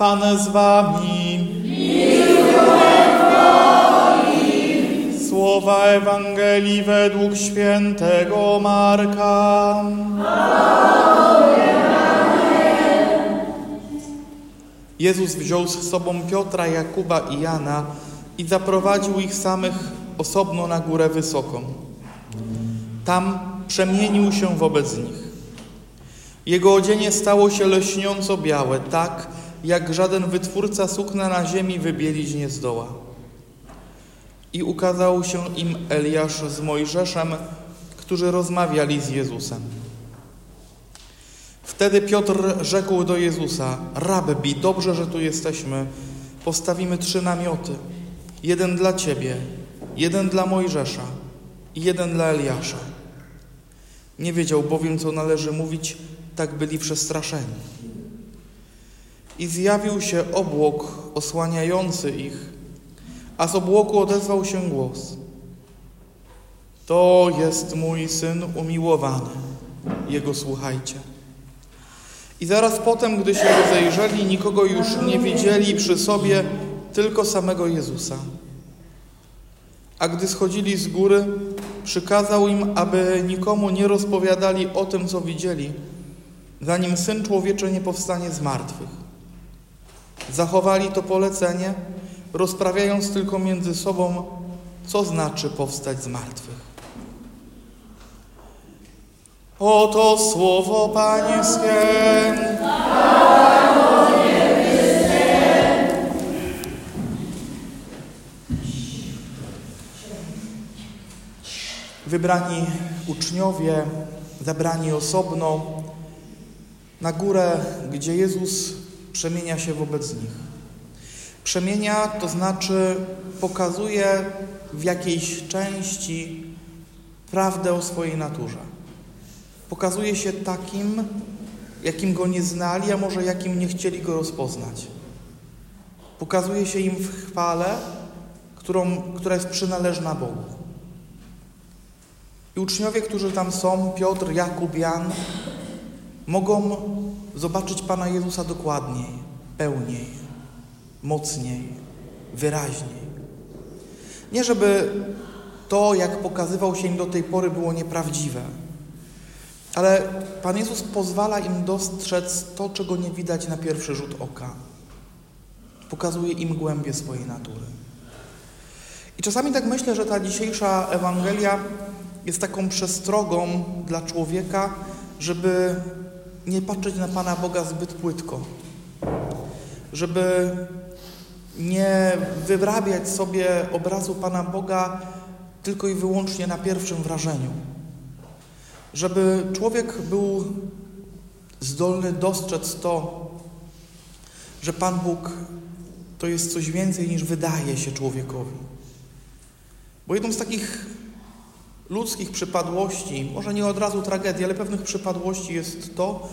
Pan z wami. Słowa Ewangelii według świętego Marka. Jezus wziął z sobą Piotra, Jakuba i Jana i zaprowadził ich samych osobno na górę wysoką. Tam przemienił się wobec nich. Jego odzienie stało się leśniąco białe, tak jak żaden wytwórca sukna na ziemi wybielić nie zdoła. I ukazał się im Eliasz z Mojżeszem, którzy rozmawiali z Jezusem. Wtedy Piotr rzekł do Jezusa: Rabbi, dobrze, że tu jesteśmy. Postawimy trzy namioty: jeden dla ciebie, jeden dla Mojżesza i jeden dla Eliasza. Nie wiedział bowiem, co należy mówić, tak byli przestraszeni. I zjawił się obłok osłaniający ich, a z obłoku odezwał się głos: To jest mój syn umiłowany, jego słuchajcie. I zaraz potem, gdy się rozejrzeli, nikogo już nie widzieli przy sobie, tylko samego Jezusa. A gdy schodzili z góry, przykazał im, aby nikomu nie rozpowiadali o tym, co widzieli, zanim Syn Człowieczy nie powstanie z martwych. Zachowali to polecenie, rozprawiając tylko między sobą, co znaczy powstać z martwych. Oto słowo Pańskie. Wybrani uczniowie, zabrani osobno na górę, gdzie Jezus przemienia się wobec nich. Przemienia to znaczy pokazuje w jakiejś części prawdę o swojej naturze. Pokazuje się takim, jakim go nie znali, a może jakim nie chcieli go rozpoznać. Pokazuje się im w chwale, którą, która jest przynależna Bogu. I uczniowie, którzy tam są, Piotr, Jakub, Jan, mogą zobaczyć Pana Jezusa dokładniej, pełniej, mocniej, wyraźniej. Nie żeby to, jak pokazywał się im do tej pory, było nieprawdziwe, ale Pan Jezus pozwala im dostrzec to, czego nie widać na pierwszy rzut oka. Pokazuje im głębie swojej natury. I czasami tak myślę, że ta dzisiejsza Ewangelia jest taką przestrogą dla człowieka, żeby nie patrzeć na Pana Boga zbyt płytko, żeby nie wyrabiać sobie obrazu Pana Boga tylko i wyłącznie na pierwszym wrażeniu. Żeby człowiek był zdolny dostrzec to, że Pan Bóg to jest coś więcej niż wydaje się człowiekowi. Bo jedną z takich ludzkich przypadłości, może nie od razu tragedii, ale pewnych przypadłości jest to,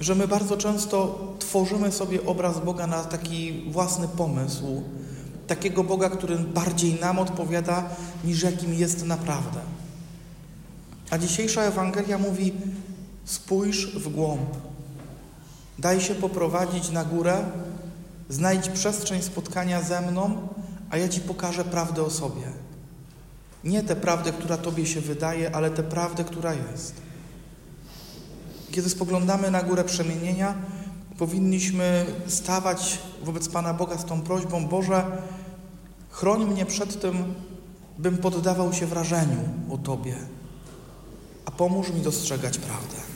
że my bardzo często tworzymy sobie obraz Boga na taki własny pomysł, takiego Boga, który bardziej nam odpowiada niż jakim jest naprawdę. A dzisiejsza Ewangelia mówi: spójrz w głąb, daj się poprowadzić na górę, znajdź przestrzeń spotkania ze mną, a ja ci pokażę prawdę o sobie. Nie tę prawdę, która Tobie się wydaje, ale tę prawdę, która jest. Kiedy spoglądamy na górę przemienienia, powinniśmy stawać wobec Pana Boga z tą prośbą: Boże, chroń mnie przed tym, bym poddawał się wrażeniu o Tobie, a pomóż mi dostrzegać prawdę.